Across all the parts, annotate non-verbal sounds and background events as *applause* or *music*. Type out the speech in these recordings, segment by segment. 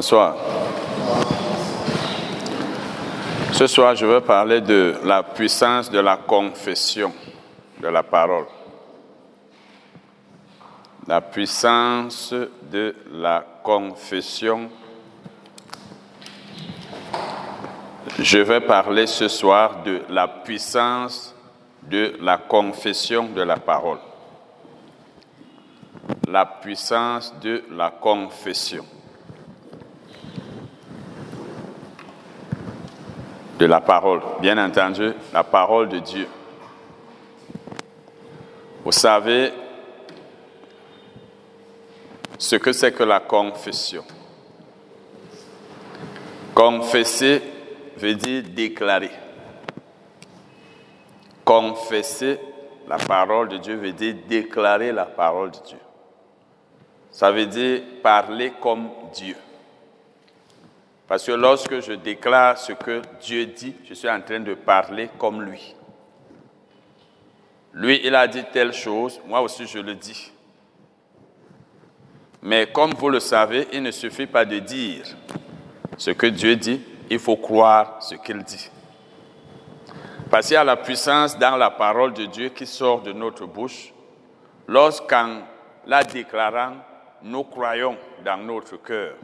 Bonsoir. Ce soir, je veux parler de la puissance de la confession de la parole. La puissance de la confession. Je vais parler ce soir de la puissance de la confession de la parole. La puissance de la confession. De la parole, bien entendu, la parole de Dieu. Vous savez ce que c'est que la confession. Confesser veut dire déclarer. Confesser la parole de Dieu veut dire déclarer la parole de Dieu. Ça veut dire parler comme Dieu. Parce que lorsque je déclare ce que Dieu dit, je suis en train de parler comme lui. Lui, il a dit telle chose, moi aussi je le dis. Mais comme vous le savez, il ne suffit pas de dire ce que Dieu dit, il faut croire ce qu'il dit. Parce qu'il y a la puissance dans la parole de Dieu qui sort de notre bouche lorsqu'en la déclarant, nous croyons dans notre cœur.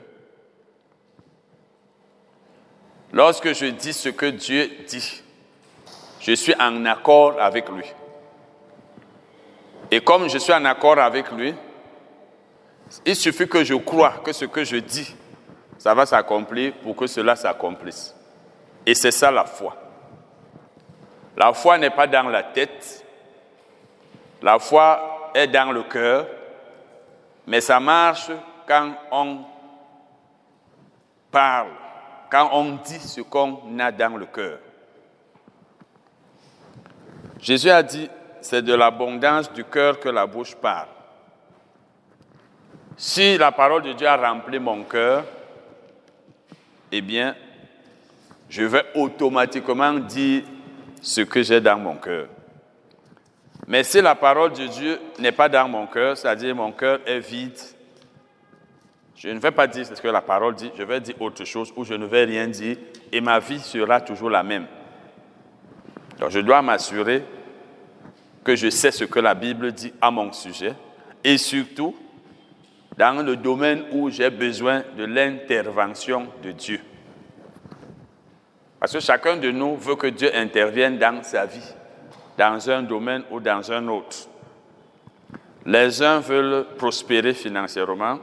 Lorsque je dis ce que Dieu dit, je suis en accord avec lui. Et comme je suis en accord avec lui, il suffit que je croie que ce que je dis, ça va s'accomplir pour que cela s'accomplisse. Et c'est ça la foi. La foi n'est pas dans la tête, la foi est dans le cœur, mais ça marche quand on parle quand on dit ce qu'on a dans le cœur. Jésus a dit, c'est de l'abondance du cœur que la bouche parle. Si la parole de Dieu a rempli mon cœur, eh bien, je vais automatiquement dire ce que j'ai dans mon cœur. Mais si la parole de Dieu n'est pas dans mon cœur, c'est-à-dire mon cœur est vide, je ne vais pas dire ce que la parole dit, je vais dire autre chose ou je ne vais rien dire et ma vie sera toujours la même. Donc je dois m'assurer que je sais ce que la Bible dit à mon sujet et surtout dans le domaine où j'ai besoin de l'intervention de Dieu. Parce que chacun de nous veut que Dieu intervienne dans sa vie, dans un domaine ou dans un autre. Les uns veulent prospérer financièrement,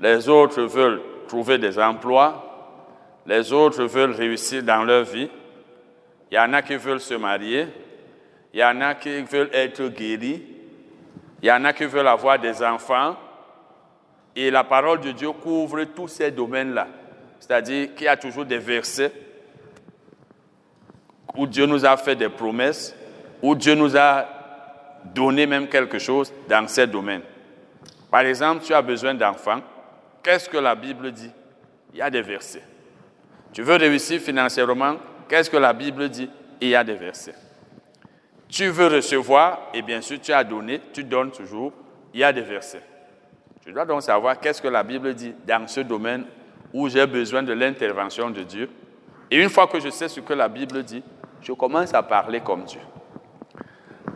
les autres veulent trouver des emplois, les autres veulent réussir dans leur vie, il y en a qui veulent se marier, il y en a qui veulent être guéris, il y en a qui veulent avoir des enfants, et la parole de Dieu couvre tous ces domaines-là. C'est-à-dire qu'il y a toujours des versets où Dieu nous a fait des promesses, où Dieu nous a donné même quelque chose dans ces domaines. Par exemple, tu as besoin d'enfants, Qu'est-ce que la Bible dit? Il y a des versets. Tu veux réussir financièrement? Qu'est-ce que la Bible dit? Il y a des versets. Tu veux recevoir? Et bien sûr, tu as donné, tu donnes toujours. Il y a des versets. Je dois donc savoir qu'est-ce que la Bible dit dans ce domaine où j'ai besoin de l'intervention de Dieu. Et une fois que je sais ce que la Bible dit, je commence à parler comme Dieu.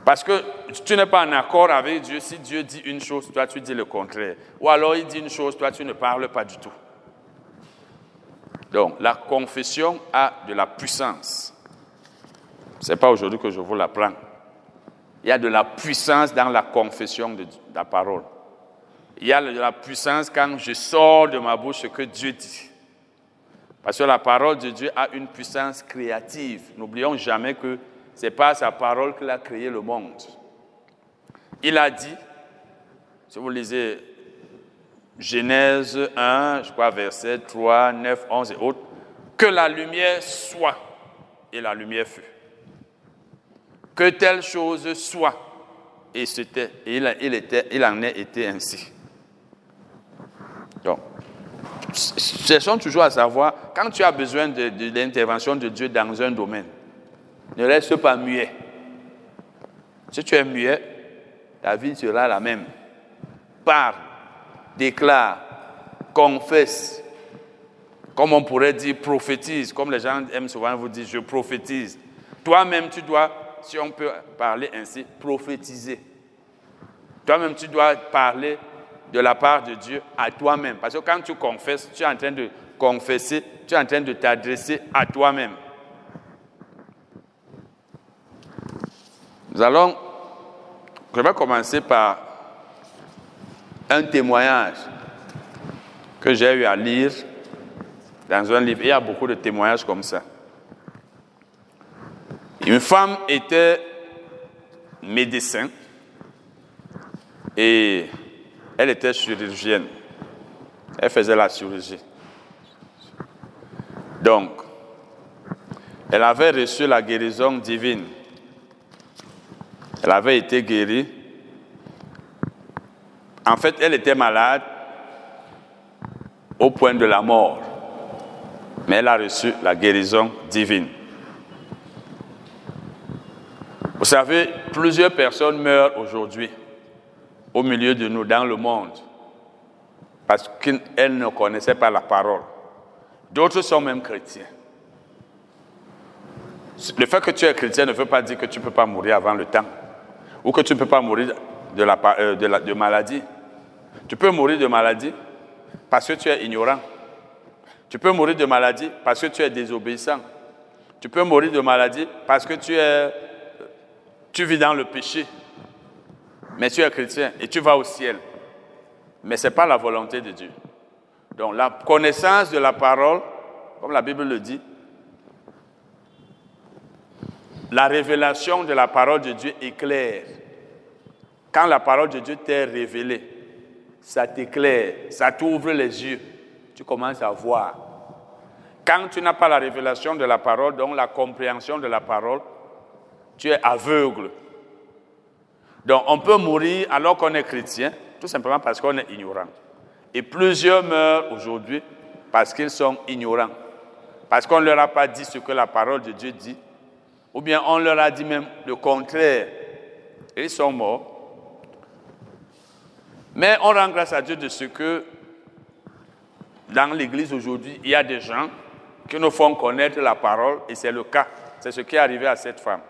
Parce que tu n'es pas en accord avec Dieu. Si Dieu dit une chose, toi tu dis le contraire. Ou alors il dit une chose, toi tu ne parles pas du tout. Donc la confession a de la puissance. Ce n'est pas aujourd'hui que je vous l'apprends. Il y a de la puissance dans la confession de la parole. Il y a de la puissance quand je sors de ma bouche ce que Dieu dit. Parce que la parole de Dieu a une puissance créative. N'oublions jamais que c'est par sa parole qu'il a créé le monde. Il a dit, si vous lisez Genèse 1, je crois verset 3, 9, 11 et autres, que la lumière soit, et la lumière fut. Que telle chose soit, et, c'était, il, il, était, il en est été ainsi. Donc, cherchons toujours à savoir, quand tu as besoin de, de l'intervention de Dieu dans un domaine, ne reste pas muet. Si tu es muet, ta vie sera la même. Parle, déclare, confesse, Comme on pourrait dire prophétise, comme les gens aiment souvent vous dire je prophétise. Toi-même, tu dois, si on peut parler ainsi, prophétiser. Toi-même, tu dois parler de la part de Dieu à toi-même. Parce que quand tu confesses, tu es en train de confesser, tu es en train de t'adresser à toi-même. Nous allons, je vais commencer par un témoignage que j'ai eu à lire dans un livre. Il y a beaucoup de témoignages comme ça. Une femme était médecin et elle était chirurgienne. Elle faisait la chirurgie. Donc, elle avait reçu la guérison divine. Elle avait été guérie. En fait, elle était malade au point de la mort. Mais elle a reçu la guérison divine. Vous savez, plusieurs personnes meurent aujourd'hui au milieu de nous, dans le monde, parce qu'elles ne connaissaient pas la parole. D'autres sont même chrétiens. Le fait que tu es chrétien ne veut pas dire que tu ne peux pas mourir avant le temps, ou que tu ne peux pas mourir euh, de maladie. Tu peux mourir de maladie parce que tu es ignorant. Tu peux mourir de maladie parce que tu es désobéissant. Tu peux mourir de maladie parce que tu, es, tu vis dans le péché mais tu es chrétien et tu vas au ciel. Mais ce n'est pas la volonté de Dieu. Donc la connaissance de la parole, comme la Bible le dit, la révélation de la parole de Dieu est claire. Quand la parole de Dieu t'est révélée, ça t'éclaire, ça t'ouvre les yeux, tu commences à voir. Quand tu n'as pas la révélation de la parole, donc la compréhension de la parole, tu es aveugle donc on peut mourir alors qu'on est chrétien, tout simplement parce qu'on est ignorant. Et plusieurs meurent aujourd'hui parce qu'ils sont ignorants. Parce qu'on ne leur a pas dit ce que la parole de Dieu dit, ou bien on leur a dit même le contraire. Ils sont morts. Mais on rend grâce à Dieu de ce que dans l'Église aujourd'hui, il y a des gens qui nous font connaître la parole, et c'est le cas. C'est ce qui est arrivé à cette femme.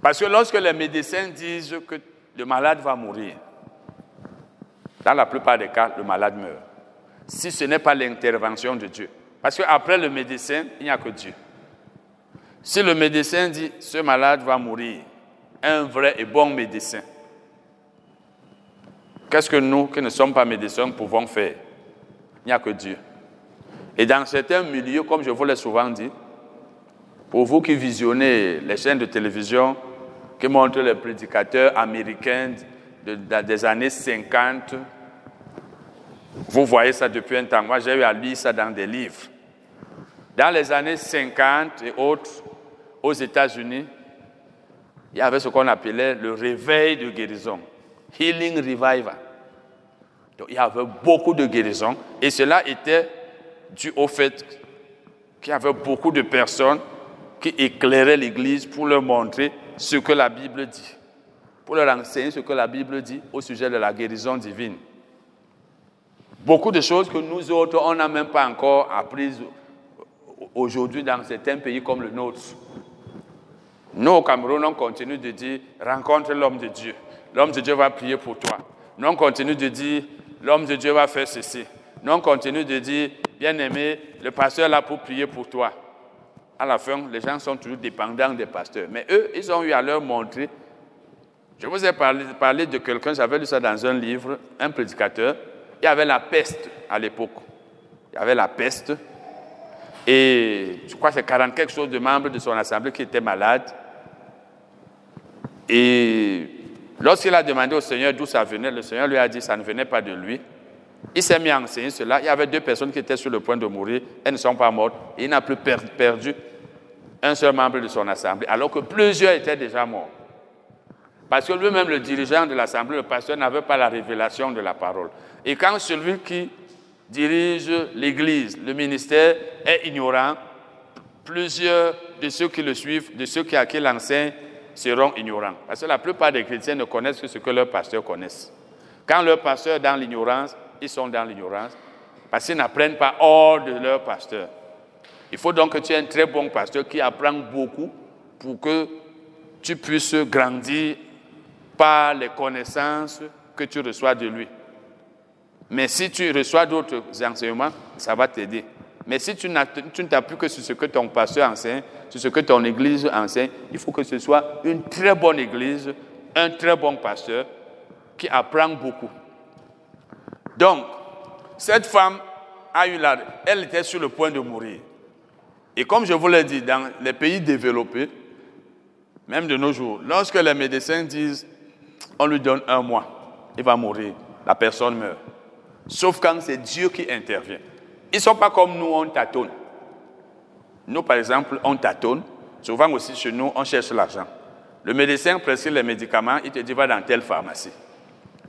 Parce que lorsque les médecins disent que le malade va mourir, dans la plupart des cas, le malade meurt. Si ce n'est pas l'intervention de Dieu. Parce qu'après le médecin, il n'y a que Dieu. Si le médecin dit ce malade va mourir, un vrai et bon médecin, qu'est-ce que nous, qui ne sommes pas médecins, pouvons faire? Il n'y a que Dieu. Et dans certains milieux, comme je vous l'ai souvent dit, pour vous qui visionnez les chaînes de télévision qui montrent les prédicateurs américains des années 50, vous voyez ça depuis un temps. Moi, j'ai eu à lire ça dans des livres. Dans les années 50 et autres, aux États-Unis, il y avait ce qu'on appelait le réveil de guérison, Healing Revival. Donc, il y avait beaucoup de guérisons et cela était dû au fait qu'il y avait beaucoup de personnes qui éclairaient l'Église pour leur montrer ce que la Bible dit, pour leur enseigner ce que la Bible dit au sujet de la guérison divine. Beaucoup de choses que nous autres, on n'a même pas encore apprises aujourd'hui dans certains pays comme le nôtre. Nous, au Cameroun, on continue de dire rencontre l'homme de Dieu. L'homme de Dieu va prier pour toi. Nous, on continue de dire l'homme de Dieu va faire ceci. Nous, on continue de dire bien-aimé, le pasteur est là pour prier pour toi à la fin, les gens sont toujours dépendants des pasteurs. Mais eux, ils ont eu à leur montrer. Je vous ai parlé, de quelqu'un, j'avais lu ça dans un livre, un prédicateur. Il y avait la peste à l'époque. Il y avait la peste. Et je crois que c'est 40 quelque chose de membres de son assemblée qui étaient malades. Et lorsqu'il a demandé au Seigneur d'où ça venait, le Seigneur lui a dit que ça ne venait pas de lui. Il s'est mis à enseigner cela. Il y avait deux personnes qui étaient sur le point de mourir. Elles ne sont pas mortes. il n'a plus perdu un seul membre de son assemblée, alors que plusieurs étaient déjà morts. Parce que lui-même, le dirigeant de l'assemblée, le pasteur, n'avait pas la révélation de la parole. Et quand celui qui dirige l'Église, le ministère, est ignorant, plusieurs de ceux qui le suivent, de ceux qui à qui seront ignorants. Parce que la plupart des chrétiens ne connaissent que ce que leurs pasteurs connaissent. Quand leur pasteur est dans l'ignorance, ils sont dans l'ignorance. Parce qu'ils n'apprennent pas hors de leur pasteur. Il faut donc que tu aies un très bon pasteur qui apprend beaucoup pour que tu puisses grandir par les connaissances que tu reçois de lui. Mais si tu reçois d'autres enseignements, ça va t'aider. Mais si tu, ne t'appuies que sur ce que ton pasteur enseigne, sur ce que ton église enseigne, il faut que ce soit une très bonne église, un très bon pasteur qui apprend beaucoup. Donc, cette femme a eu la, elle était sur le point de mourir. Et comme je vous l'ai dit, dans les pays développés, même de nos jours, lorsque les médecins disent on lui donne un mois, il va mourir, la personne meurt. Sauf quand c'est Dieu qui intervient. Ils ne sont pas comme nous, on tâtonne. Nous, par exemple, on tâtonne. Souvent aussi chez nous, on cherche l'argent. Le médecin prescrit les médicaments, il te dit va dans telle pharmacie.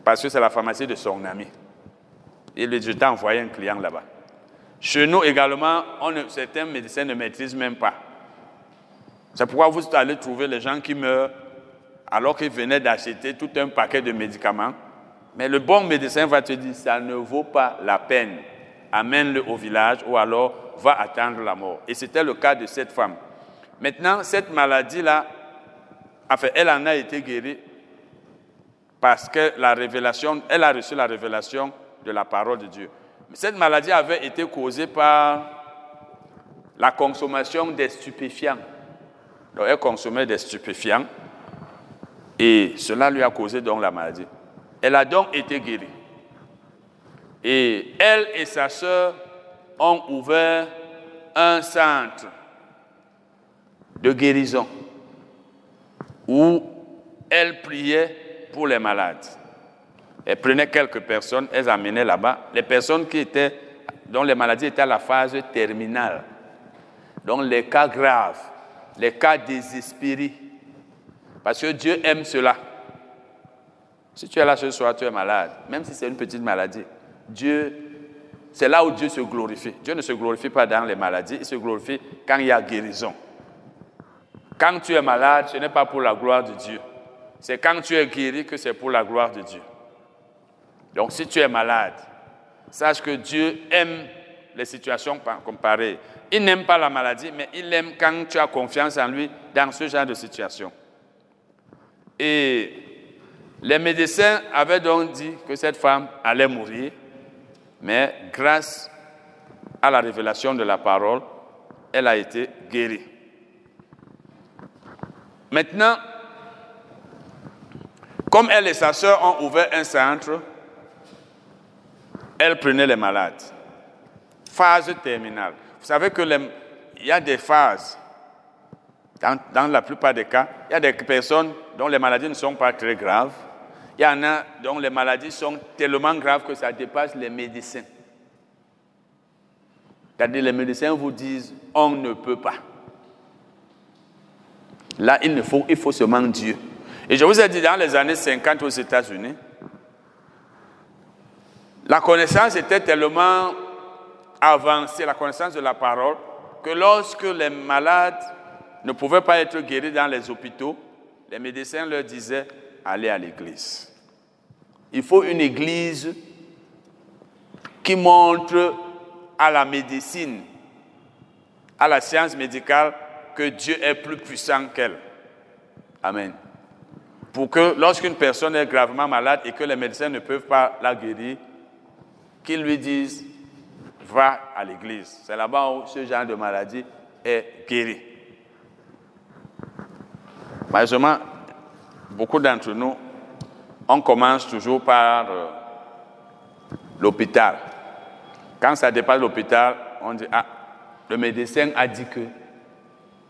Parce que c'est la pharmacie de son ami. Et le je t'ai envoyé un client là-bas. Chez nous également, certains médecins ne maîtrisent même pas. C'est pourquoi vous allez trouver les gens qui meurent alors qu'ils venaient d'acheter tout un paquet de médicaments. Mais le bon médecin va te dire, ça ne vaut pas la peine. Amène-le au village ou alors va attendre la mort. Et c'était le cas de cette femme. Maintenant, cette maladie-là, enfin, elle en a été guérie parce que la révélation, elle a reçu la révélation de la parole de Dieu. Cette maladie avait été causée par la consommation des stupéfiants. Donc, elle consommait des stupéfiants et cela lui a causé donc la maladie. Elle a donc été guérie. Et elle et sa sœur ont ouvert un centre de guérison où elle priait pour les malades. Elle prenait quelques personnes, elles amenaient là-bas. Les personnes qui étaient, dont les maladies étaient à la phase terminale, donc les cas graves, les cas désespérés. Parce que Dieu aime cela. Si tu es là ce soir, tu es malade, même si c'est une petite maladie, Dieu, c'est là où Dieu se glorifie. Dieu ne se glorifie pas dans les maladies, il se glorifie quand il y a guérison. Quand tu es malade, ce n'est pas pour la gloire de Dieu. C'est quand tu es guéri que c'est pour la gloire de Dieu. Donc si tu es malade, sache que Dieu aime les situations comparées. Il n'aime pas la maladie, mais il aime quand tu as confiance en lui dans ce genre de situation. Et les médecins avaient donc dit que cette femme allait mourir, mais grâce à la révélation de la parole, elle a été guérie. Maintenant, comme elle et sa sœur ont ouvert un centre, elle prenait les malades. Phase terminale. Vous savez que il y a des phases. Dans, la plupart des cas, il y a des personnes dont les maladies ne sont pas très graves. Il y en a dont les maladies sont tellement graves que ça dépasse les médecins. Les médecins vous disent on ne peut pas. Là, il, ne il faut seulement Dieu. Et je vous ai dit, dans les années 50 aux États-Unis, la connaissance était tellement avancée, la connaissance de la parole, que lorsque les malades ne pouvaient pas être guéris dans les hôpitaux, les médecins leur disaient, allez à l'église. Il faut une église qui montre à la médecine, à la science médicale, que Dieu est plus puissant qu'elle. Amen. Pour que lorsqu'une personne est gravement malade et que les médecins ne peuvent pas la guérir, qu'ils lui disent, va à l'église. C'est là-bas où ce genre de maladie est guéri. Malheureusement, beaucoup d'entre nous, on commence toujours par euh, l'hôpital. Quand ça dépasse l'hôpital, on dit, ah, le médecin a dit que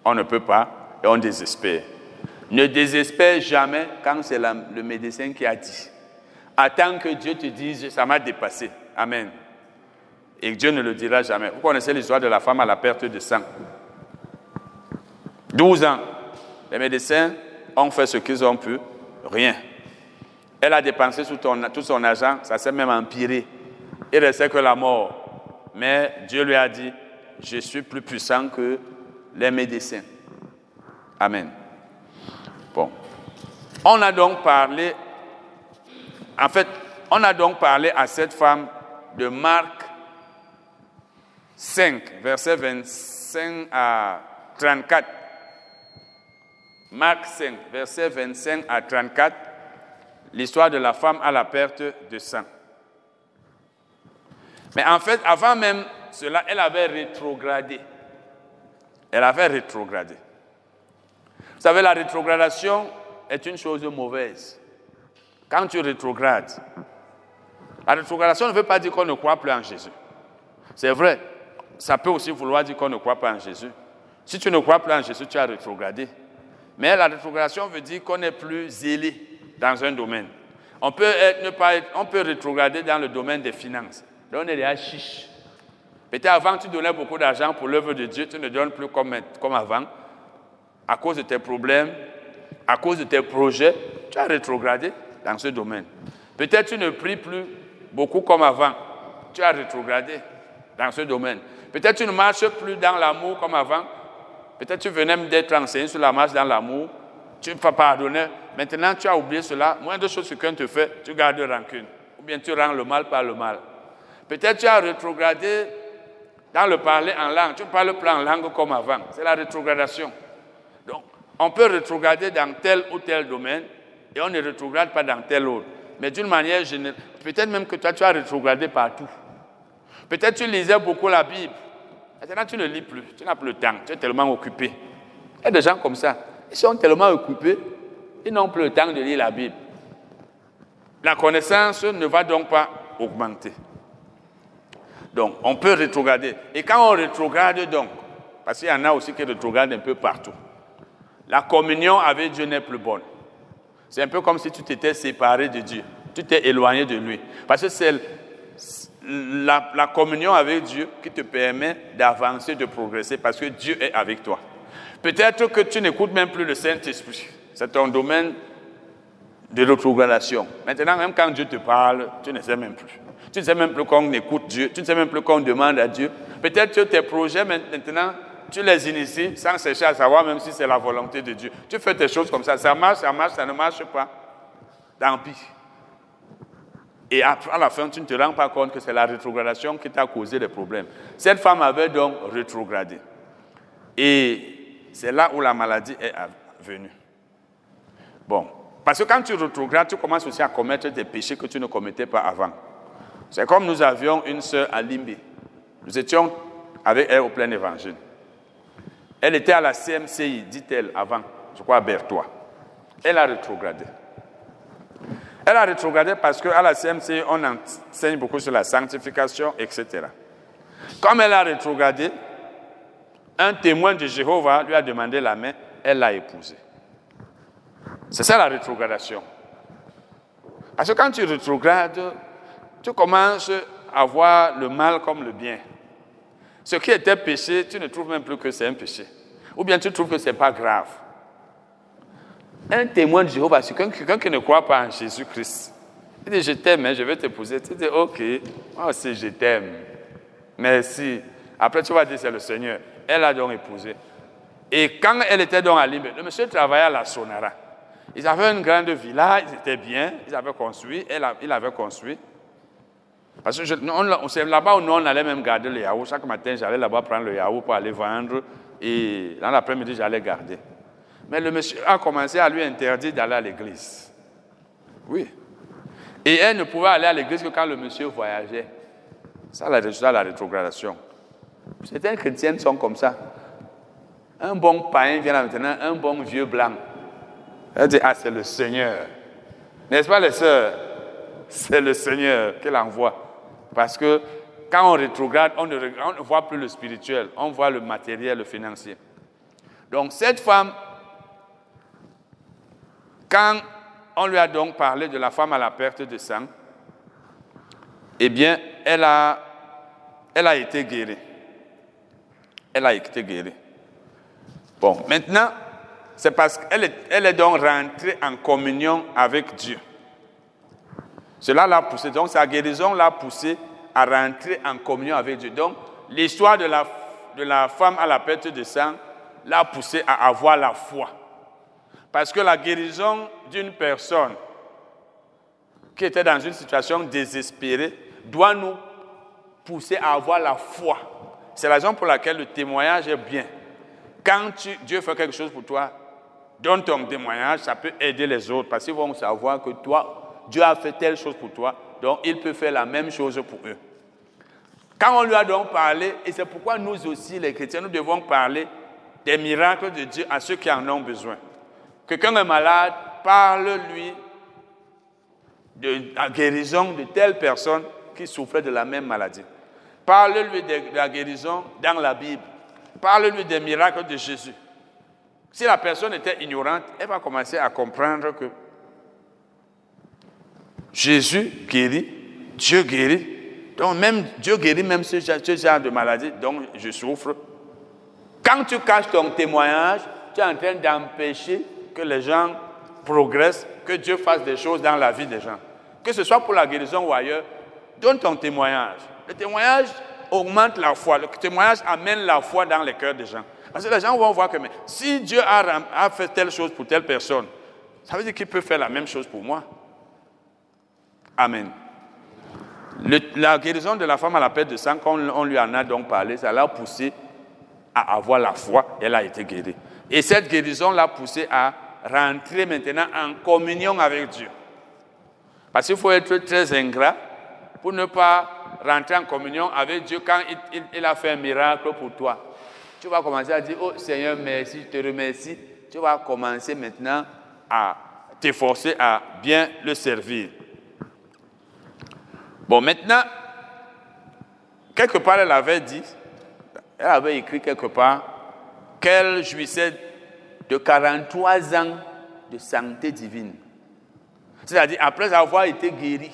on ne peut pas et on désespère. Ne désespère jamais quand c'est le médecin qui a dit. Attends que Dieu te dise, ça m'a dépassé. Amen. Et Dieu ne le dira jamais. Vous connaissez l'histoire de la femme à la perte de sang. 12 ans. Les médecins ont fait ce qu'ils ont pu. Rien. Elle a dépensé tout, son argent, ça s'est même empiré. Il restait que la mort. Mais Dieu lui a dit, je suis plus puissant que les médecins. Amen. Bon. On a donc parlé, en fait, on a donc parlé à cette femme de marques 5, verset 25 à 34. Marc 5, verset 25 à 34, l'histoire de la femme à la perte de sang. Mais en fait, avant même cela, elle avait rétrogradé. Elle avait rétrogradé. Vous savez, la rétrogradation est une chose mauvaise. Quand tu rétrogrades, la rétrogradation ne veut pas dire qu'on ne croit plus en Jésus. C'est vrai, ça peut aussi vouloir dire qu'on ne croit pas en Jésus. Si tu ne crois plus en Jésus, tu as rétrogradé. Mais la rétrogradation veut dire qu'on n'est plus zélé dans un domaine. On peut, ne pas on peut rétrograder dans le domaine des finances. Là, on est déjà chiche. Peut-être avant, tu donnais beaucoup d'argent pour l'œuvre de Dieu, tu ne donnes plus comme, comme avant. À cause de tes problèmes, à cause de tes projets, tu as rétrogradé dans ce domaine. Peut-être tu ne pries plus beaucoup comme avant. Tu as rétrogradé dans ce domaine. Peut-être tu ne marches plus dans l'amour comme avant. Peut-être tu venais d'être enseigné sur la marche dans l'amour. Tu vas pardonner. Maintenant, tu as oublié cela. Moins de choses quelqu'un te fait, tu gardes rancune. Ou bien tu rends le mal par le mal. Peut-être tu as rétrogradé dans le parler en langue. Tu ne parles plus en langue comme avant. C'est la rétrogradation. Donc, on peut rétrograder dans tel ou tel domaine et on ne rétrograde pas dans tel autre. Mais d'une manière générale, peut-être même que toi, tu as rétrogradé partout. Peut-être tu lisais beaucoup la Bible. Maintenant, tu ne lis plus. Tu n'as plus le temps. Tu es tellement occupé. Il y a des gens comme ça. Ils sont tellement occupés, ils n'ont plus le temps de lire la Bible. La connaissance ne va donc pas augmenter. Donc, on peut rétrograder. Et quand on rétrograde donc, parce qu'il y en a aussi qui rétrogradent un peu partout, la communion avec Dieu n'est plus bonne. C'est un peu comme si tu t'étais séparé de Dieu. Tu t'es éloigné de lui. Parce que c'est la, communion avec Dieu qui te permet d'avancer, de progresser, parce que Dieu est avec toi. Peut-être que tu n'écoutes même plus le Saint-Esprit. C'est ton domaine de rétrogradation. Maintenant, même quand Dieu te parle, tu ne sais même plus. Tu ne sais même plus qu'on écoute Dieu. Tu ne sais même plus qu'on demande à Dieu. Peut-être que tes projets, maintenant, tu les inities sans chercher à savoir même si c'est la volonté de Dieu. Tu fais tes choses comme ça. Ça marche, ça marche, ça ne marche pas. Tant pis. Et à la fin, tu ne te rends pas compte que c'est la rétrogradation qui t'a causé des problèmes. Cette femme avait donc rétrogradé. Et c'est là où la maladie est venue. Bon, parce que quand tu rétrogrades, tu commences aussi à commettre des péchés que tu ne commettais pas avant. C'est comme nous avions une sœur à Limbe. Nous étions avec elle au plein évangile. Elle était à la CMCI, dit-elle avant, je crois à Berthois. Elle a rétrogradé. Elle a rétrogradé parce qu'à la CMCI, on enseigne beaucoup sur la sanctification, etc. Comme elle a rétrogradé, un témoin de Jéhovah lui a demandé la main, elle l'a épousée. C'est ça la rétrogradation. Parce que quand tu rétrogrades, tu commences à voir le mal comme le bien. Ce qui était péché, tu ne trouves même plus que c'est un péché. Ou bien tu trouves que ce n'est pas grave. Un témoin de Jéhovah, c'est quelqu'un qui ne croit pas en Jésus-Christ. Il dit, je t'aime, hein, je vais t'épouser. Tu dis, ok, moi aussi je t'aime. Merci. Après, tu vas dire, c'est le Seigneur. Elle a donc épousé. Et quand elle était donc à Libye, le monsieur travaillait à la Sonara. Ils avaient une grande villa, ils étaient bien, ils avaient construit, elle, il avait construit. Parce que c'est là-bas où nous, on allait même garder le yaourt. Chaque matin, j'allais là-bas prendre le yaourt pour aller vendre. Et dans l'après-midi, j'allais garder. Mais le monsieur a commencé à lui interdire d'aller à l'église. Oui. Et elle ne pouvait aller à l'église que quand le monsieur voyageait. Ça, la, la rétrogradation. Certaines chrétiennes sont comme ça. Un bon païen vient là maintenant, un bon vieux blanc. Elle dit, ah, c'est le Seigneur. N'est-ce pas, les sœurs? C'est le Seigneur qui l'envoie. Parce que quand on rétrograde, on ne, voit plus le spirituel, on voit le matériel, le financier. Donc cette femme, quand on lui a donc parlé de la femme à la perte de sang, eh bien, elle a, elle a été guérie. Elle a été guérie. Bon, maintenant, c'est parce qu'elle est, elle est donc rentrée en communion avec Dieu. Cela l'a poussé, donc sa guérison l'a poussé à rentrer en communion avec Dieu. Donc, l'histoire de la, femme à la perte de sang l'a poussé à avoir la foi. Parce que la guérison d'une personne qui était dans une situation désespérée doit nous pousser à avoir la foi. c'est la raison pour laquelle le témoignage est bien. Quand Dieu fait quelque chose pour toi, donne ton témoignage, ça peut aider les autres parce qu'ils vont savoir que toi, Dieu a fait telle chose pour toi, donc il peut faire la même chose pour eux. Quand on lui a donc parlé, et c'est pourquoi nous aussi, les chrétiens, nous devons parler des miracles de Dieu à ceux qui en ont besoin. Quelqu'un est malade, parle-lui de la guérison de telle personne qui souffrait de la même maladie. Parle-lui de la guérison dans la Bible. Parle-lui des miracles de Jésus. Si la personne était ignorante, elle va commencer à comprendre que Jésus guérit, Dieu guérit. Donc même Dieu guérit même ce, genre de maladie dont je souffre. Quand tu caches ton témoignage, tu es en train d'empêcher que les gens progressent, que Dieu fasse des choses dans la vie des gens. Que ce soit pour la guérison ou ailleurs, donne ton témoignage. Le témoignage augmente la foi. Le témoignage amène la foi dans les cœurs des gens. Parce que les gens vont voir que si Dieu a, fait telle chose pour telle personne, ça veut dire qu'il peut faire la même chose pour moi. Amen. la guérison de la femme à la perte de sang, quand on lui en a donc parlé, ça l'a poussé à avoir la foi. Elle a été guérie. Et cette guérison l'a poussé à rentrer maintenant en communion avec Dieu. Parce qu'il faut être très ingrat pour ne pas rentrer en communion avec Dieu quand il, a fait un miracle pour toi. Tu vas commencer à dire, oh Seigneur, merci, je te remercie. Tu vas commencer maintenant à t'efforcer à bien le servir. Bon, maintenant, quelque part, elle avait dit, elle avait écrit quelque part qu'elle jouissait de 43 ans de santé divine. C'est-à-dire, après avoir été guérie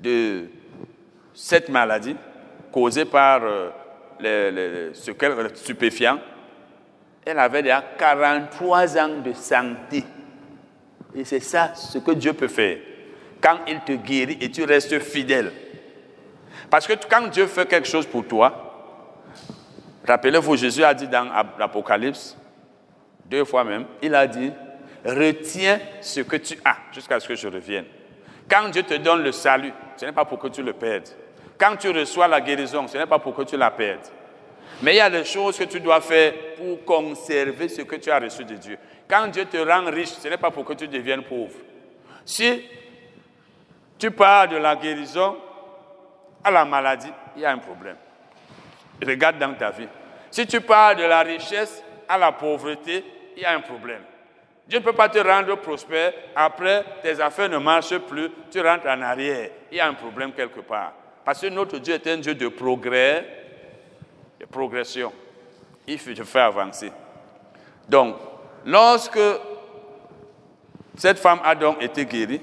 de cette maladie causée par euh, les, ce stupéfiant, elle avait déjà 43 ans de santé. Et c'est ça ce que Dieu peut faire. Quand il te guérit et tu restes fidèle. Parce que quand Dieu fait quelque chose pour toi, rappelez-vous, Jésus a dit dans l'Apocalypse, deux fois même, il a dit, retiens ce que tu as jusqu'à ce que je revienne. Quand Dieu te donne le salut, ce n'est pas pour que tu le perdes. Quand tu reçois la guérison, ce n'est pas pour que tu la perdes. Mais il y a des choses que tu dois faire pour conserver ce que tu as reçu de Dieu. Quand Dieu te rend riche, ce n'est pas pour que tu deviennes pauvre. Si tu pars de la guérison à la maladie, il y a un problème. Regarde dans ta vie. Si tu pars de la richesse à la pauvreté, il y a un problème. Dieu ne peut pas te rendre prospère, après tes affaires ne marchent plus, tu rentres en arrière. Il y a un problème quelque part. Parce que notre Dieu est un Dieu de progrès, de progression. Il te faire avancer. Donc, lorsque cette femme a donc été guérie,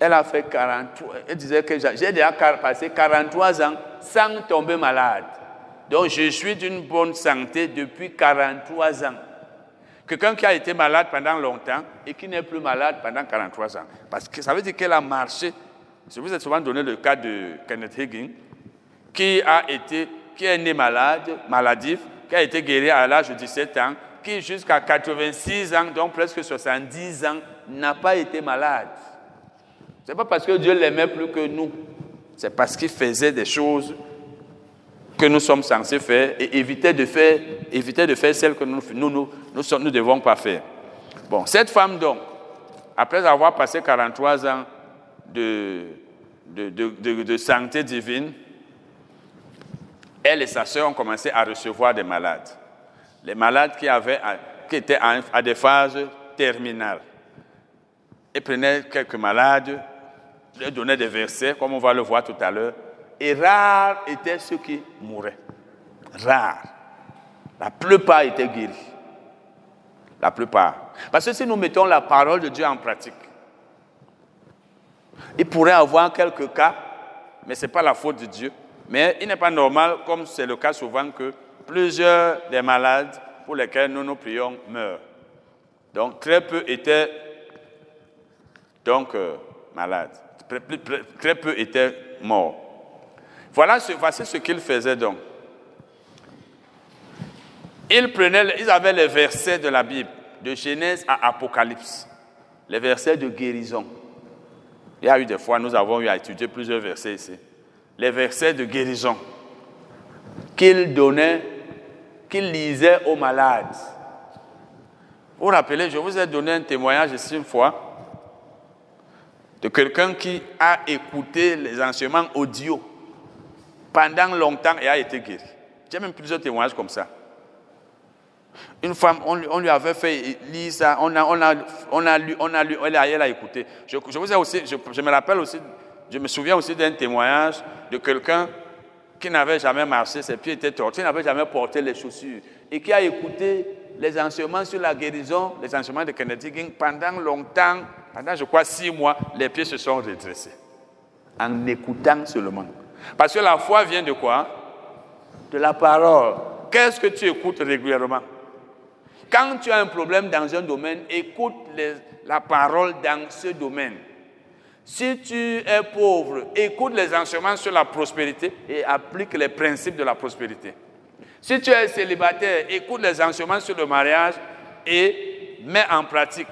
elle a fait 43, elle disait que j'ai déjà passé 43 ans sans tomber malade. Donc je suis d'une bonne santé depuis 43 ans. Quelqu'un qui a été malade pendant longtemps et qui n'est plus malade pendant 43 ans. Parce que ça veut dire qu'elle a marché je vous ai souvent donné le cas de Kenneth Higgins, qui a été, qui est né malade, maladif, qui a été guéri à l'âge de 17 ans, qui jusqu'à 86 ans, donc presque 70 ans, n'a pas été malade. Ce n'est pas parce que Dieu l'aimait plus que nous, c'est parce qu'il faisait des choses que nous sommes censés faire et éviter de faire, éviter de faire celles que nous nous, nous, nous, nous devons pas faire. Bon, cette femme donc, après avoir passé 43 ans de, de, santé divine, elle et sa sœur ont commencé à recevoir des malades. Les malades qui, avaient, qui étaient à des phases terminales. Ils prenaient quelques malades, leur donnaient des versets, comme on va le voir tout à l'heure, et rares étaient ceux qui mouraient. Rares. La plupart étaient guéris. La plupart. Parce que si nous mettons la parole de Dieu en pratique, il pourrait avoir quelques cas, mais ce n'est pas la faute de Dieu. Mais il n'est pas normal, comme c'est le cas souvent, que plusieurs des malades pour lesquels nous nous prions meurent. Donc très peu étaient donc euh, malades. Très, peu étaient morts. Voilà ce, voici ce qu'ils faisaient donc. Ils, prenaient, ils avaient les versets de la Bible, de Genèse à Apocalypse, les versets de guérison. Il y a eu des fois, nous avons eu à étudier plusieurs versets ici. Les versets de guérison. qu'il donnait, qu'il lisait aux malades. Vous vous rappelez, je vous ai donné un témoignage ici une fois de quelqu'un qui a écouté les enseignements audio pendant longtemps et a été guéri. J'ai même plusieurs témoignages comme ça. Une femme, on, lui avait fait lire ça, on a, on a, on a lu, on a lu, elle a, elle a écouté. Je, vous ai aussi, je, me rappelle aussi, je me souviens aussi d'un témoignage de quelqu'un qui n'avait jamais marché, ses pieds étaient tortus, n'avait jamais porté les chaussures et qui a écouté les enseignements sur la guérison, les enseignements de Kennedy King pendant longtemps, pendant je crois six mois, les pieds se sont redressés en écoutant seulement. Parce que la foi vient de quoi? De la parole. Qu'est-ce que tu écoutes régulièrement? Quand tu as un problème dans un domaine, écoute la parole dans ce domaine. Si tu es pauvre, écoute les enseignements sur la prospérité et applique les principes de la prospérité. Si tu es célibataire, écoute les enseignements sur le mariage et mets en pratique.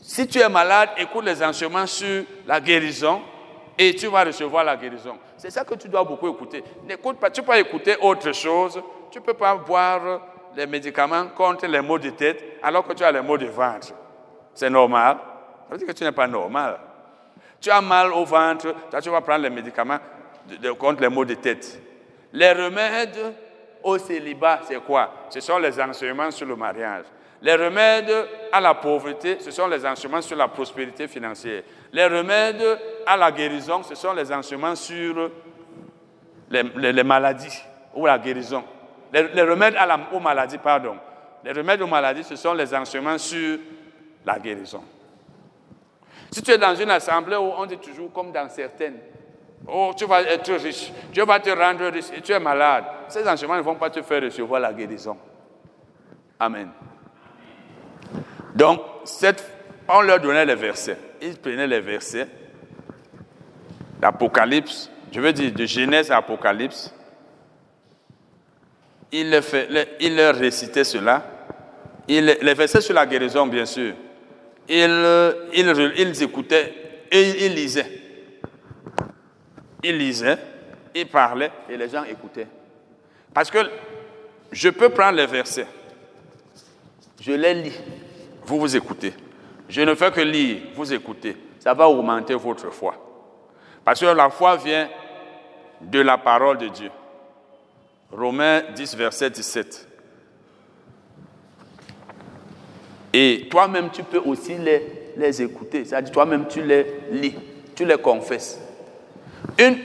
Si tu es malade, écoute les enseignements sur la guérison et tu vas recevoir la guérison. C'est ça que tu dois beaucoup écouter. N'écoute pas, tu peux écouter autre chose. Tu ne peux pas boire les médicaments contre les maux de tête alors que tu as les maux de ventre. C'est normal. Ça veut dire que tu n'es pas normal. Tu as mal au ventre, tu vas prendre les médicaments contre les maux de tête. Les remèdes au célibat, c'est quoi? Ce sont les enseignements sur le mariage. Les remèdes à la pauvreté, ce sont les enseignements sur la prospérité financière. Les remèdes à la guérison, ce sont les enseignements sur les, maladies ou la guérison. Les, remèdes aux maladies, pardon. Les remèdes aux maladies, ce sont les enseignements sur la guérison. Si tu es dans une assemblée où on dit toujours comme dans certaines, oh, tu vas être riche, Dieu va te rendre riche et tu es malade, ces enseignements ne vont pas te faire recevoir la guérison. Amen. Donc, on leur donnait les versets. Ils prenaient les versets l'Apocalypse, je veux dire de Genèse à Apocalypse. Ils leur, leur récitaient cela. les versets sur la guérison, bien sûr. Ils, ils écoutaient et ils lisaient. Ils lisaient, ils parlaient et les gens écoutaient. Parce que je peux prendre les versets, je les lis, vous vous écoutez. Je ne fais que lire, vous écoutez. Ça va augmenter votre foi. Parce que la foi vient de la parole de Dieu. Romains 10, verset 17. Et toi-même, tu peux aussi les, les écouter. C'est-à-dire, toi-même, tu les lis, tu les confesses. Une,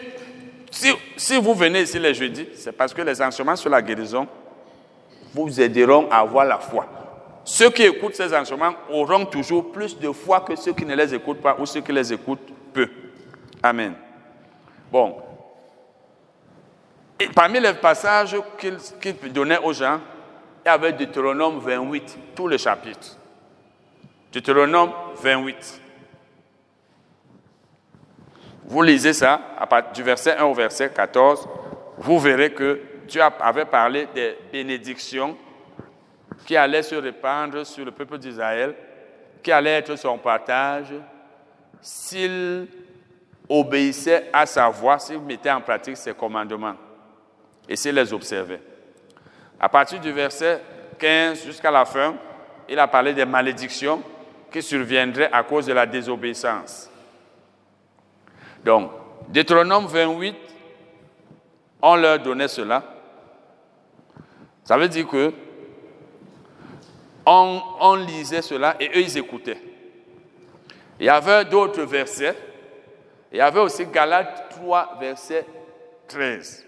si, si, vous venez ici les jeudis, c'est parce que les enseignements sur la guérison vous aideront à avoir la foi. Ceux qui écoutent ces enseignements auront toujours plus de foi que ceux qui ne les écoutent pas ou ceux qui les écoutent peu. Amen. Bon. Parmi les passages qu'il donnait aux gens, il y avait Deutéronome 28, tout le chapitre. Deutéronome 28. Vous lisez ça, à partir du verset 1 au verset 14, vous verrez que Dieu avait parlé des bénédictions qui allait se répandre sur le peuple d'Israël, qui allait être son partage s'il obéissait à sa voix, s'il mettait en pratique ses commandements et s'il les observait. À partir du verset 15 jusqu'à la fin, il a parlé des malédictions qui surviendraient à cause de la désobéissance. Donc, Deutéronome 28, on leur donnait cela. Ça veut dire que on, lisait cela et eux, ils écoutaient. Il y avait d'autres versets. Il y avait aussi Galates 3, verset 13.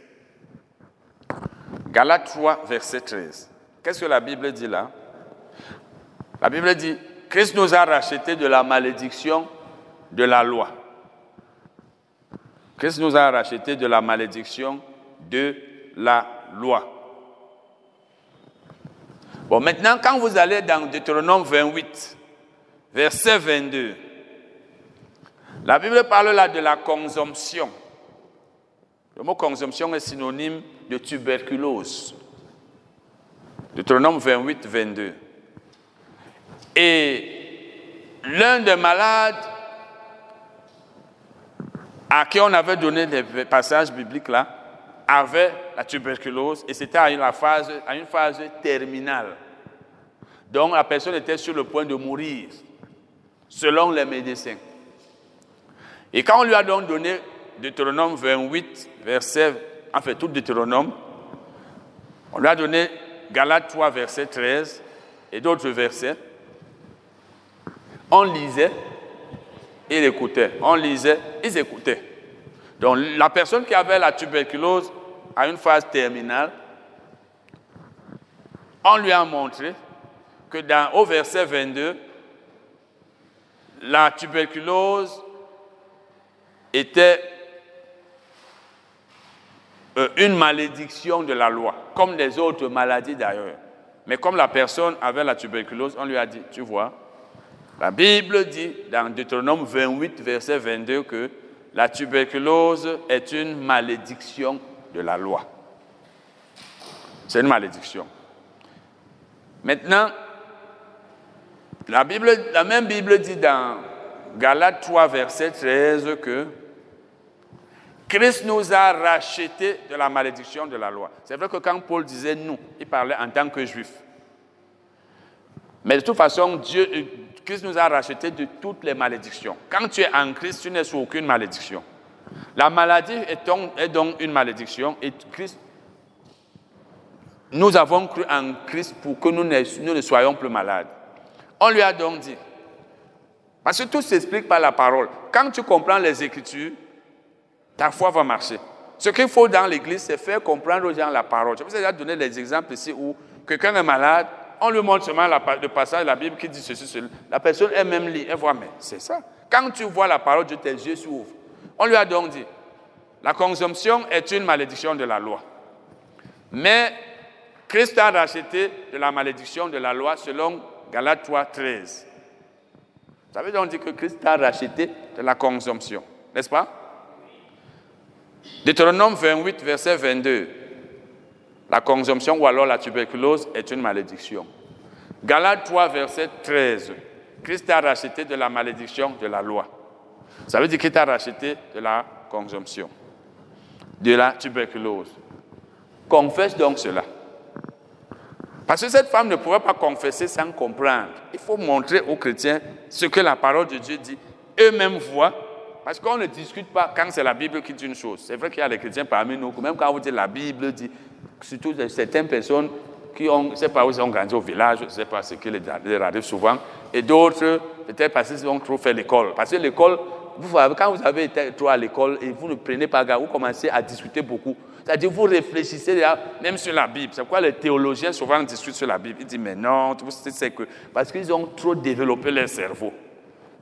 Galates 3, verset 13. Qu'est-ce que la Bible dit là? La Bible dit, Christ nous a rachetés de la malédiction de la loi. Christ nous a rachetés de la malédiction de la loi. Bon, maintenant, quand vous allez dans Deutéronome 28, verset 22, la Bible parle là de la consomption. Le mot consomption est synonyme de tuberculose. Deutéronome 28, 22. Et l'un des malades à qui on avait donné des passages bibliques là, avait la tuberculose et c'était à une phase, à une phase terminale. Donc la personne était sur le point de mourir, selon les médecins. Et quand on lui a donc donné Deutéronome 28, verset, en fait tout Deutéronome, on lui a donné Galates 3, verset 13 et d'autres versets, on lisait, il écoutait, on lisait, ils écoutaient. Donc la personne qui avait la tuberculose à une phase terminale, on lui a montré que dans, au verset 22, la tuberculose était euh, une malédiction de la loi, comme des autres maladies d'ailleurs. Mais comme la personne avait la tuberculose, on lui a dit, tu vois, la Bible dit dans Deutéronome 28, verset 22, que la tuberculose est une malédiction de la loi. C'est une malédiction. Maintenant, la, Bible, la même Bible dit dans Galates 3, verset 13 que Christ nous a rachetés de la malédiction de la loi. C'est vrai que quand Paul disait nous, il parlait en tant que juif. Mais de toute façon, Dieu, Christ nous a rachetés de toutes les malédictions. Quand tu es en Christ, tu n'es sous aucune malédiction. La maladie est donc, une malédiction et nous avons cru en Christ pour que nous ne, nous ne soyons plus malades. On lui a donc dit, parce que tout s'explique par la parole. Quand tu comprends les Écritures, ta foi va marcher. Ce qu'il faut dans l'Église, c'est faire comprendre aux gens la parole. Je vous ai déjà donné des exemples ici où quelqu'un est malade, on lui montre seulement le passage de la Bible qui dit ceci, cela. La personne elle-même lit, elle voit, mais c'est ça. Quand tu vois la parole de tes yeux s'ouvrent. On lui a donc dit, la consommation est une malédiction de la loi. Mais Christ a racheté de la malédiction de la loi selon Galates 3, 13. Ça veut donc que Christ a racheté de la consommation, n'est-ce pas? Deutéronome 28, verset 22. La consommation ou alors la tuberculose est une malédiction. Galates 3, verset 13. Christ a racheté de la malédiction de la loi. Ça veut dire qu'il t'a racheté de la consommation, de la tuberculose. Confesse donc cela. Parce que cette femme ne pouvait pas confesser sans comprendre. Il faut montrer aux chrétiens ce que la parole de Dieu dit. Eux-mêmes voient. Parce qu'on ne discute pas quand c'est la Bible qui dit une chose. C'est vrai qu'il y a des chrétiens parmi nous, même quand vous dites la Bible dit, surtout certaines personnes qui ont, je ne sais pas où ils ont grandi au village, je ne sais pas ce qui leur arrive souvent, et d'autres, peut-être parce qu'ils ont trop fait l'école. Parce que l'école, vous, quand vous avez été trop à l'école et vous ne prenez pas garde, vous commencez à discuter beaucoup. C'est-à-dire, vous réfléchissez même sur la Bible. C'est pourquoi les théologiens souvent discutent sur la Bible. Ils disent, mais non, c'est que. Parce qu'ils ont trop développé leur cerveau.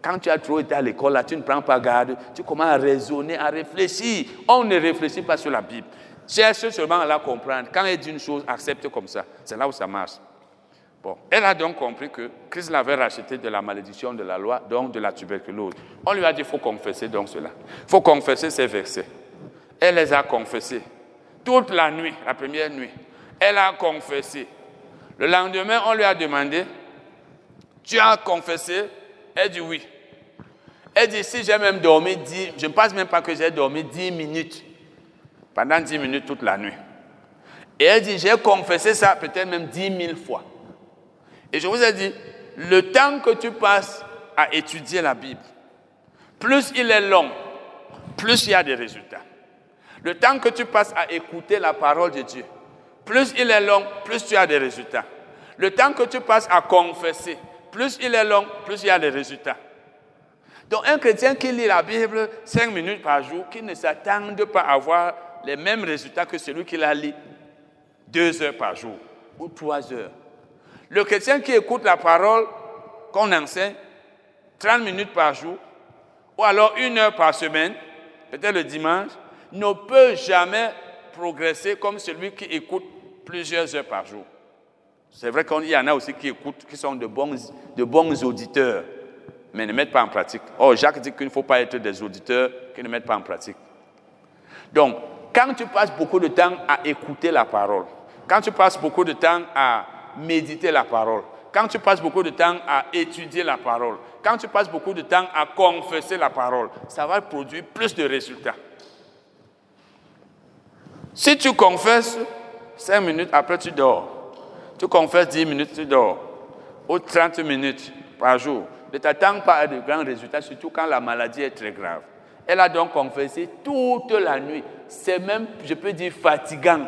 Quand tu as trop été à l'école, là, tu ne prends pas garde, tu commences à raisonner, à réfléchir. On ne réfléchit pas sur la Bible. Cherche seulement à la comprendre. Quand elle dit une chose, accepte comme ça. C'est là où ça marche. Bon, elle a donc compris que Christ l'avait racheté de la malédiction de la loi, donc de la tuberculose. On lui a dit, il faut confesser donc cela. Il faut confesser ces versets. Elle les a confessés. Toute la nuit, la première nuit. Elle a confessé. Le lendemain, on lui a demandé, tu as confessé? Elle dit oui. Elle dit, si j'ai même dormi 10, je ne pense même pas que j'ai dormi 10 minutes pendant 10 minutes toute la nuit. Et elle dit, j'ai confessé ça peut-être même 10 000 fois. Et je vous ai dit, le temps que tu passes à étudier la Bible, plus il est long, plus il y a des résultats. Le temps que tu passes à écouter la parole de Dieu, plus il est long, plus tu as des résultats. Le temps que tu passes à confesser, plus il est long, plus il y a des résultats. Donc un chrétien qui lit la Bible 5 minutes par jour, qui ne s'attend pas à voir les mêmes résultats que celui qui la lit deux heures par jour ou trois heures. Le chrétien qui écoute la parole qu'on enseigne 30 minutes par jour ou alors une heure par semaine, peut-être le dimanche, ne peut jamais progresser comme celui qui écoute plusieurs heures par jour. C'est vrai qu'il y en a aussi qui écoutent, qui sont de bons, de bons auditeurs, mais ne mettent pas en pratique. Oh, Jacques dit qu'il ne faut pas être des auditeurs qui ne mettent pas en pratique. Donc, quand tu passes beaucoup de temps à écouter la parole, quand tu passes beaucoup de temps à méditer la parole, quand tu passes beaucoup de temps à étudier la parole, quand tu passes beaucoup de temps à confesser la parole, ça va produire plus de résultats. Si tu confesses 5 minutes, après tu dors. Tu confesses 10 minutes, tu dors. Ou 30 minutes par jour. Ne t'attends pas à de grands résultats, surtout quand la maladie est très grave. Elle a donc confessé toute la nuit. C'est même, je peux dire, fatigant,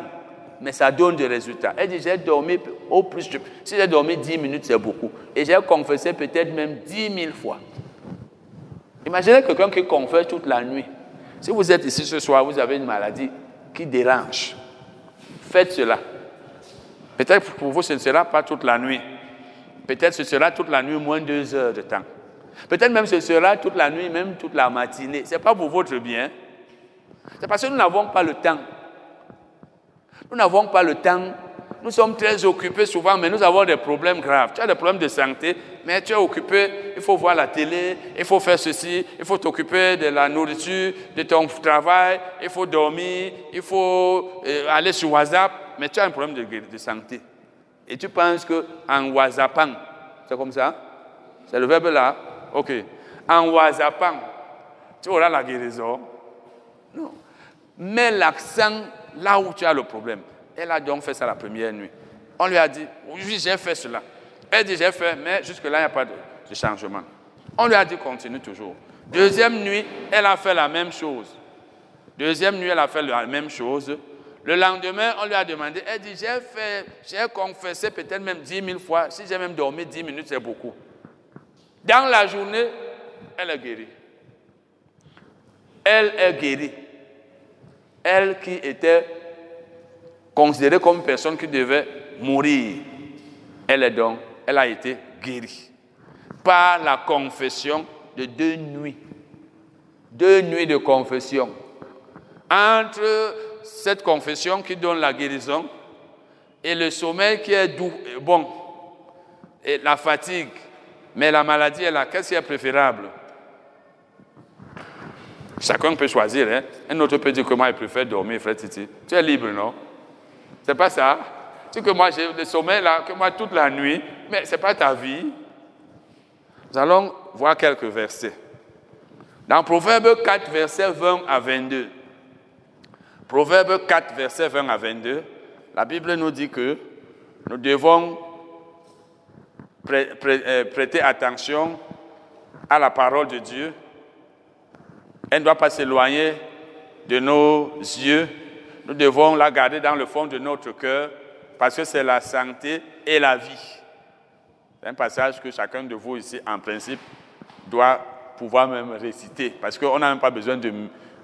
mais ça donne des résultats. Elle dit, j'ai dormi au plus, si j'ai dormi 10 minutes, c'est beaucoup. Et j'ai confessé peut-être même 10 000 fois. Imaginez quelqu'un qui confesse toute la nuit. Si vous êtes ici ce soir, vous avez une maladie qui dérange. Faites cela. Peut-être pour vous, ce ne sera pas toute la nuit. Peut-être ce sera toute la nuit, moins deux heures de temps. Peut-être même ce sera toute la nuit, même toute la matinée. Ce n'est pas pour votre bien. C'est parce que nous n'avons pas le temps. Nous n'avons pas le temps. Nous sommes très occupés souvent, mais nous avons des problèmes graves. Tu as des problèmes de santé, mais tu es occupé, il faut voir la télé, il faut faire ceci, il faut t'occuper de la nourriture, de ton travail, il faut dormir, il faut euh, aller sur WhatsApp, mais tu as un problème de, santé. Et tu penses qu'en WhatsAppant, c'est comme ça? C'est le verbe là Ok. En WhatsAppant, tu auras la guérison Non. Mets l'accent là où tu as le problème. Elle a donc fait ça la première nuit. On lui a dit, oui, j'ai fait cela. Elle dit, j'ai fait, mais jusque-là, il n'y a pas de, de changement. On lui a dit, continue toujours. Deuxième nuit, elle a fait la même chose. Deuxième nuit, elle a fait la même chose. Le lendemain, on lui a demandé, elle dit, j'ai fait, j'ai confessé peut-être même dix mille fois. Si j'ai même dormi dix minutes, c'est beaucoup. Dans la journée, elle est guérie. Elle est guérie. Elle qui était considérée comme personne qui devait mourir, elle est donc, elle a été guérie par la confession de deux nuits. Deux nuits de confession. Entre cette confession qui donne la guérison et le sommeil qui est doux, bon, et la fatigue mais la maladie est là. Qu'est-ce qui est préférable? Chacun peut choisir. Hein? Un autre peut dire que moi, il préfère dormir, frère Titi. Tu es libre, non? C'est pas ça. Tu que moi, j'ai le sommeil là, que moi, toute la nuit. Mais ce n'est pas ta vie. Nous allons voir quelques versets. Dans Proverbe 4, versets 20 à 22. Proverbe 4, versets 20 à 22. La Bible nous dit que nous devons euh, prêter attention à la parole de Dieu. Elle ne doit pas s'éloigner de nos yeux. Nous devons la garder dans le fond de notre cœur parce que c'est la santé et la vie. C'est un passage que chacun de vous ici, en principe, doit pouvoir même réciter parce qu'on n'a même pas besoin de,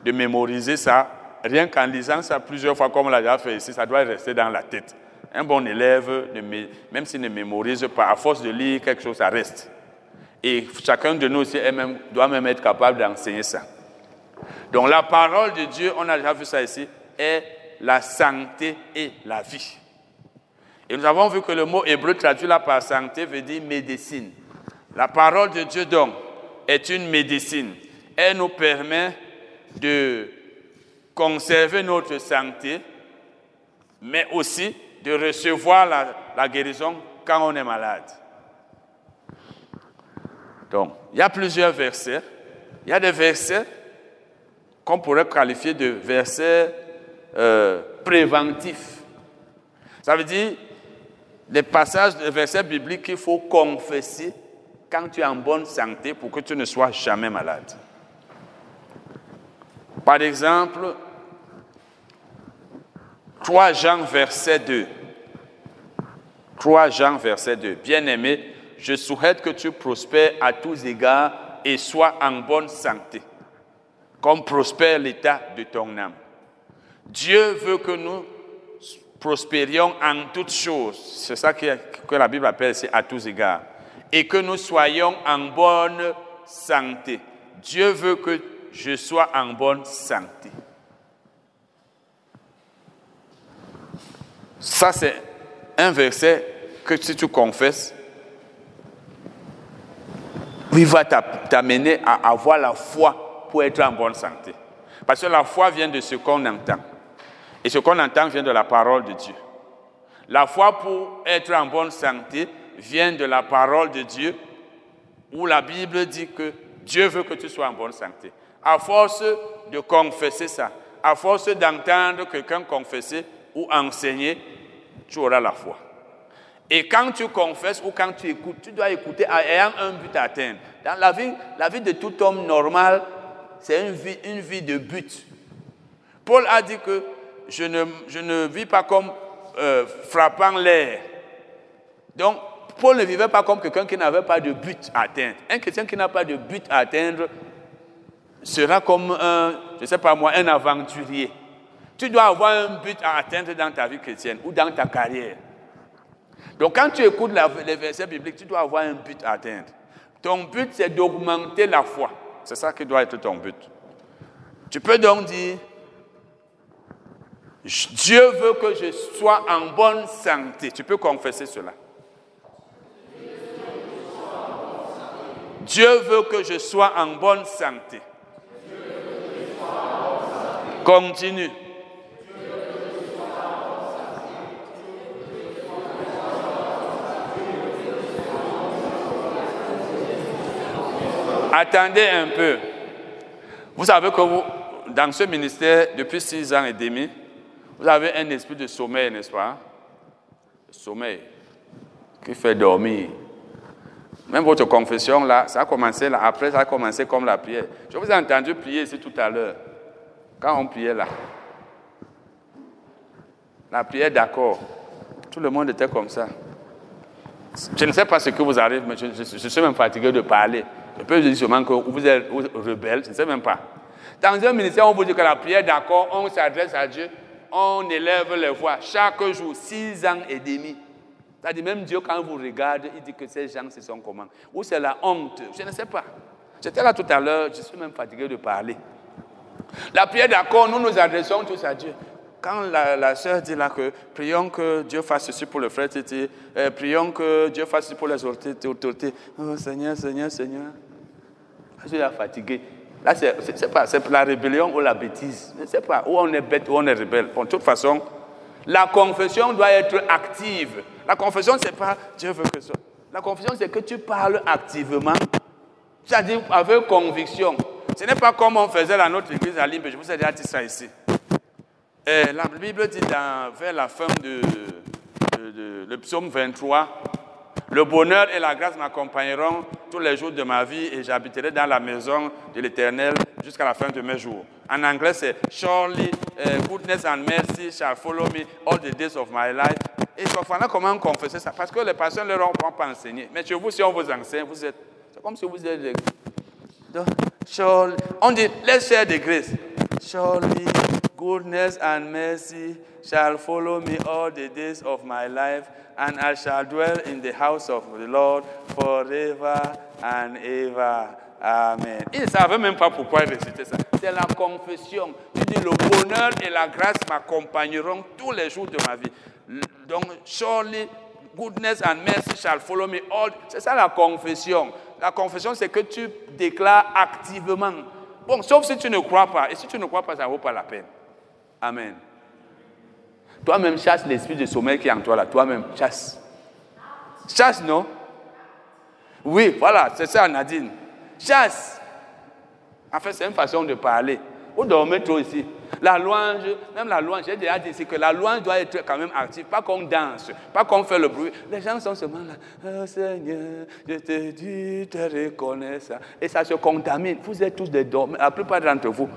de mémoriser ça. Rien qu'en lisant ça plusieurs fois, comme on l'a déjà fait ici, ça doit rester dans la tête. Un bon élève, même s'il ne mémorise pas, à force de lire quelque chose, ça reste. Et chacun de nous aussi doit même être capable d'enseigner ça. Donc la parole de Dieu, on a déjà vu ça ici, est la santé et la vie. Et nous avons vu que le mot hébreu traduit là par santé veut dire médecine. La parole de Dieu donc est une médecine. Elle nous permet de conserver notre santé, mais aussi de recevoir la, guérison quand on est malade. Donc, il y a plusieurs versets. Il y a des versets qu'on pourrait qualifier de versets euh, préventifs. Ça veut dire des passages, des versets bibliques qu'il faut confesser quand tu es en bonne santé pour que tu ne sois jamais malade. Par exemple, 3 Jean verset 2. 3 Jean verset 2. Bien-aimé, je souhaite que tu prospères à tous égards et sois en bonne santé, comme prospère l'état de ton âme. Dieu veut que nous prospérions en toutes choses. C'est ça que, que la Bible appelle c'est à tous égards. Et que nous soyons en bonne santé. Dieu veut que je sois en bonne santé. Ça, c'est un verset que si tu confesses, il va t'amener à avoir la foi pour être en bonne santé. Parce que la foi vient de ce qu'on entend. Et ce qu'on entend vient de la parole de Dieu. La foi pour être en bonne santé vient de la parole de Dieu, où la Bible dit que Dieu veut que tu sois en bonne santé. À force de confesser ça, à force d'entendre quelqu'un confesser ou enseigner, tu auras la foi. Et quand tu confesses ou quand tu écoutes, tu dois écouter ayant un but à atteindre. Dans la vie, la vie de tout homme normal, c'est une vie, une vie de but. Paul a dit que je ne, je ne vis pas comme euh, frappant l'air. Donc, Paul ne vivait pas comme quelqu'un qui n'avait pas de but à atteindre. Un chrétien qui n'a pas de but à atteindre sera comme un, je sais pas moi, un aventurier. Tu dois avoir un but à atteindre dans ta vie chrétienne ou dans ta carrière. Donc quand tu écoutes les versets bibliques, tu dois avoir un but à atteindre. Ton but, c'est d'augmenter la foi. C'est ça qui doit être ton but. Tu peux donc dire, Dieu veut que je sois en bonne santé. Tu peux confesser cela. Dieu veut que je sois en bonne santé. Continue. Attendez un peu. Vous savez que vous, dans ce ministère, depuis six ans et demi, vous avez un esprit de sommeil, n'est-ce pas? Sommeil qui fait dormir. Même votre confession, là, ça a commencé là, après ça a commencé comme la prière. Je vous ai entendu prier ici tout à l'heure, quand on priait là. La prière d'accord. Tout le monde était comme ça. Je ne sais pas ce que vous arrive, mais je, je suis même fatigué de parler. Je peux dire seulement que vous êtes rebelle, je ne sais même pas. Dans un ministère, on vous dit que la prière d'accord, on s'adresse à Dieu, on élève les voix chaque jour, six ans et demi. C'est-à-dire même Dieu, quand vous regardez, il dit que ces gens, se sont comment? Ou c'est la honte? Je ne sais pas. J'étais là tout à l'heure, je suis même fatigué de parler. La prière d'accord, nous nous adressons tous à Dieu. Quand la, la sœur dit là que prions que Dieu fasse ceci pour le frère Titi, euh, prions que Dieu fasse ceci pour les autorités. Oh Seigneur, Seigneur, Seigneur. Je suis fatigué. Là, c'est pas, la rébellion ou la bêtise. Je ne sais pas, où on est bête, où on est rebelle. de toute façon, la confession doit être active. La confession, c'est pas Dieu veut que ça. La confession, c'est que tu parles activement, c'est-à-dire avec conviction. Ce n'est pas comme on faisait dans notre église à Limbe, je vous ai déjà dit ça ici. Et la Bible dit dans, vers la fin de, le psaume 23, le bonheur et la grâce m'accompagneront tous les jours de ma vie et j'habiterai dans la maison de l'Éternel jusqu'à la fin de mes jours. En anglais, c'est Surely uh, goodness and mercy shall follow me all the days of my life. Et il faut comment confesser ça Parce que les pasteurs ne leur ont pas enseigné. Mais chez vous, si on vous enseigne, vous êtes. C'est comme si vous êtes. Donc, on dit, let's share the grace. Surely goodness and mercy shall follow me all the days of my life and I shall dwell in the house of the Lord forever and ever. Amen. Ils ne savaient même pas pourquoi ils récitaient ça. C'est la confession. Il dit le bonheur et la grâce m'accompagneront tous les jours de ma vie. Donc, surely goodness and mercy shall follow me all. C'est ça la confession. La confession, c'est que tu déclares activement. Bon, sauf si tu ne crois pas. Et si tu ne crois pas, ça ne vaut pas la peine. Amen. Toi-même, chasse l'esprit de sommeil qui est en toi là. Toi-même, chasse. Chasse, non? Oui, voilà, c'est ça, Nadine. Chasse. En fait, c'est une façon de parler. Vous dormez trop ici. La louange, même la louange, j'ai déjà dit que la louange doit être quand même active, pas qu'on danse, pas qu'on fait le bruit. Les gens sont seulement là, oh Seigneur, je te dis, te reconnaissant. Et ça se contamine. Vous êtes tous des dormeurs, la plupart d'entre vous.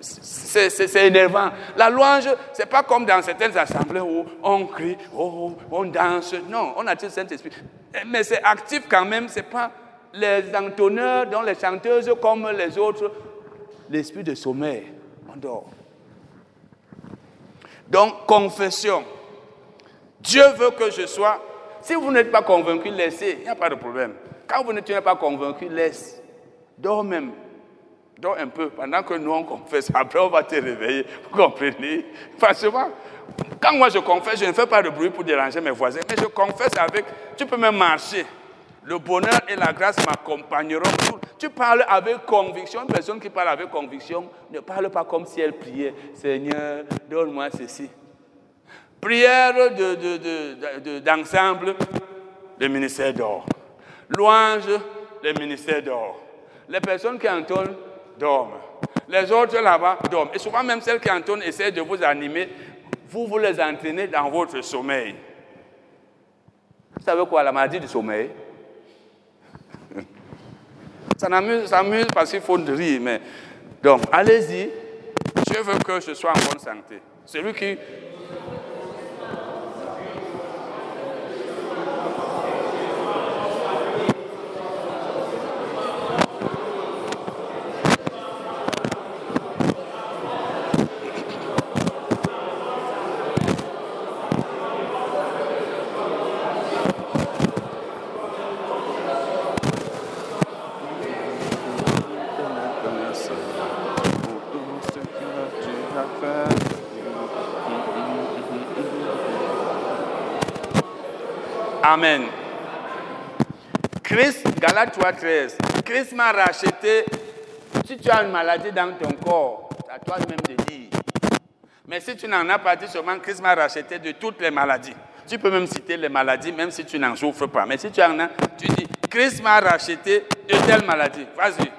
C'est énervant. La louange, c'est pas comme dans certaines assemblées où on crie, oh, on danse. Non, on a le Saint-Esprit. Mais c'est actif quand même, c'est pas les entonneurs, dont les chanteuses comme les autres l'esprit de sommeil. On dort. Donc, confession. Dieu veut que je sois. Si vous n'êtes pas convaincu, laissez. Il n'y a pas de problème. Quand vous n'êtes pas convaincu, laisse. Dors même. Dors un peu pendant que nous on confesse. *laughs* Après, on va te réveiller. Vous comprenez? Franchement, quand moi je confesse, je ne fais pas de bruit pour déranger mes voisins. Mais je confesse avec. Tu peux même marcher. Le bonheur et la grâce m'accompagneront. Tu parles avec conviction. Une personne qui parle avec conviction ne parle pas comme si elle priait. Seigneur, donne-moi ceci. Prière d'ensemble, de, de, le ministère d'or. Louange, le ministère d'or. Les personnes qui entendent dorment. Les autres là-bas dorment. Et souvent, même celles qui entonnent essaient de vous animer. Vous, vous les entraînez dans votre sommeil. Vous savez quoi, la maladie du sommeil Ça m'amuse parce qu'il faut rire, mais. Donc, allez-y. Je veux que je sois en bonne santé. Celui qui Amen. Christ, Galate 3, 13. Christ m'a racheté. Si tu as une maladie dans ton corps, à toi-même de dire. Mais si tu n'en as pas dit seulement, Christ m'a racheté de toutes les maladies. Tu peux même citer les maladies, même si tu n'en souffres pas. Mais si tu en as, tu dis, Christ m'a racheté de telle maladie. Vas-y.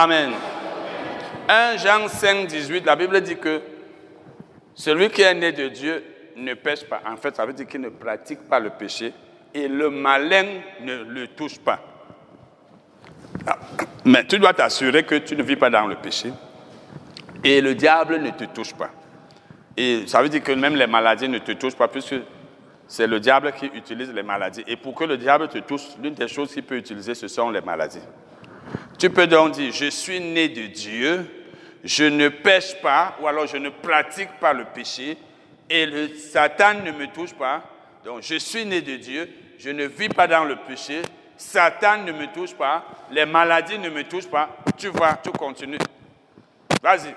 Amen. 1 Jean 5, 18, la Bible dit que celui qui est né de Dieu ne pêche pas. En fait, ça veut dire qu'il ne pratique pas le péché et le malin ne le touche pas. Ah, mais tu dois t'assurer que tu ne vis pas dans le péché et le diable ne te touche pas. Et ça veut dire que même les maladies ne te touchent pas puisque c'est le diable qui utilise les maladies. Et pour que le diable te touche, l'une des choses qu'il peut utiliser, ce sont les maladies. Tu peux donc dire, je suis né de Dieu, je ne pêche pas, ou alors je ne pratique pas le péché, et le Satan ne me touche pas. Donc je suis né de Dieu, je ne vis pas dans le péché, Satan ne me touche pas, les maladies ne me touchent pas. Tu vois, tu continues. Vas-y.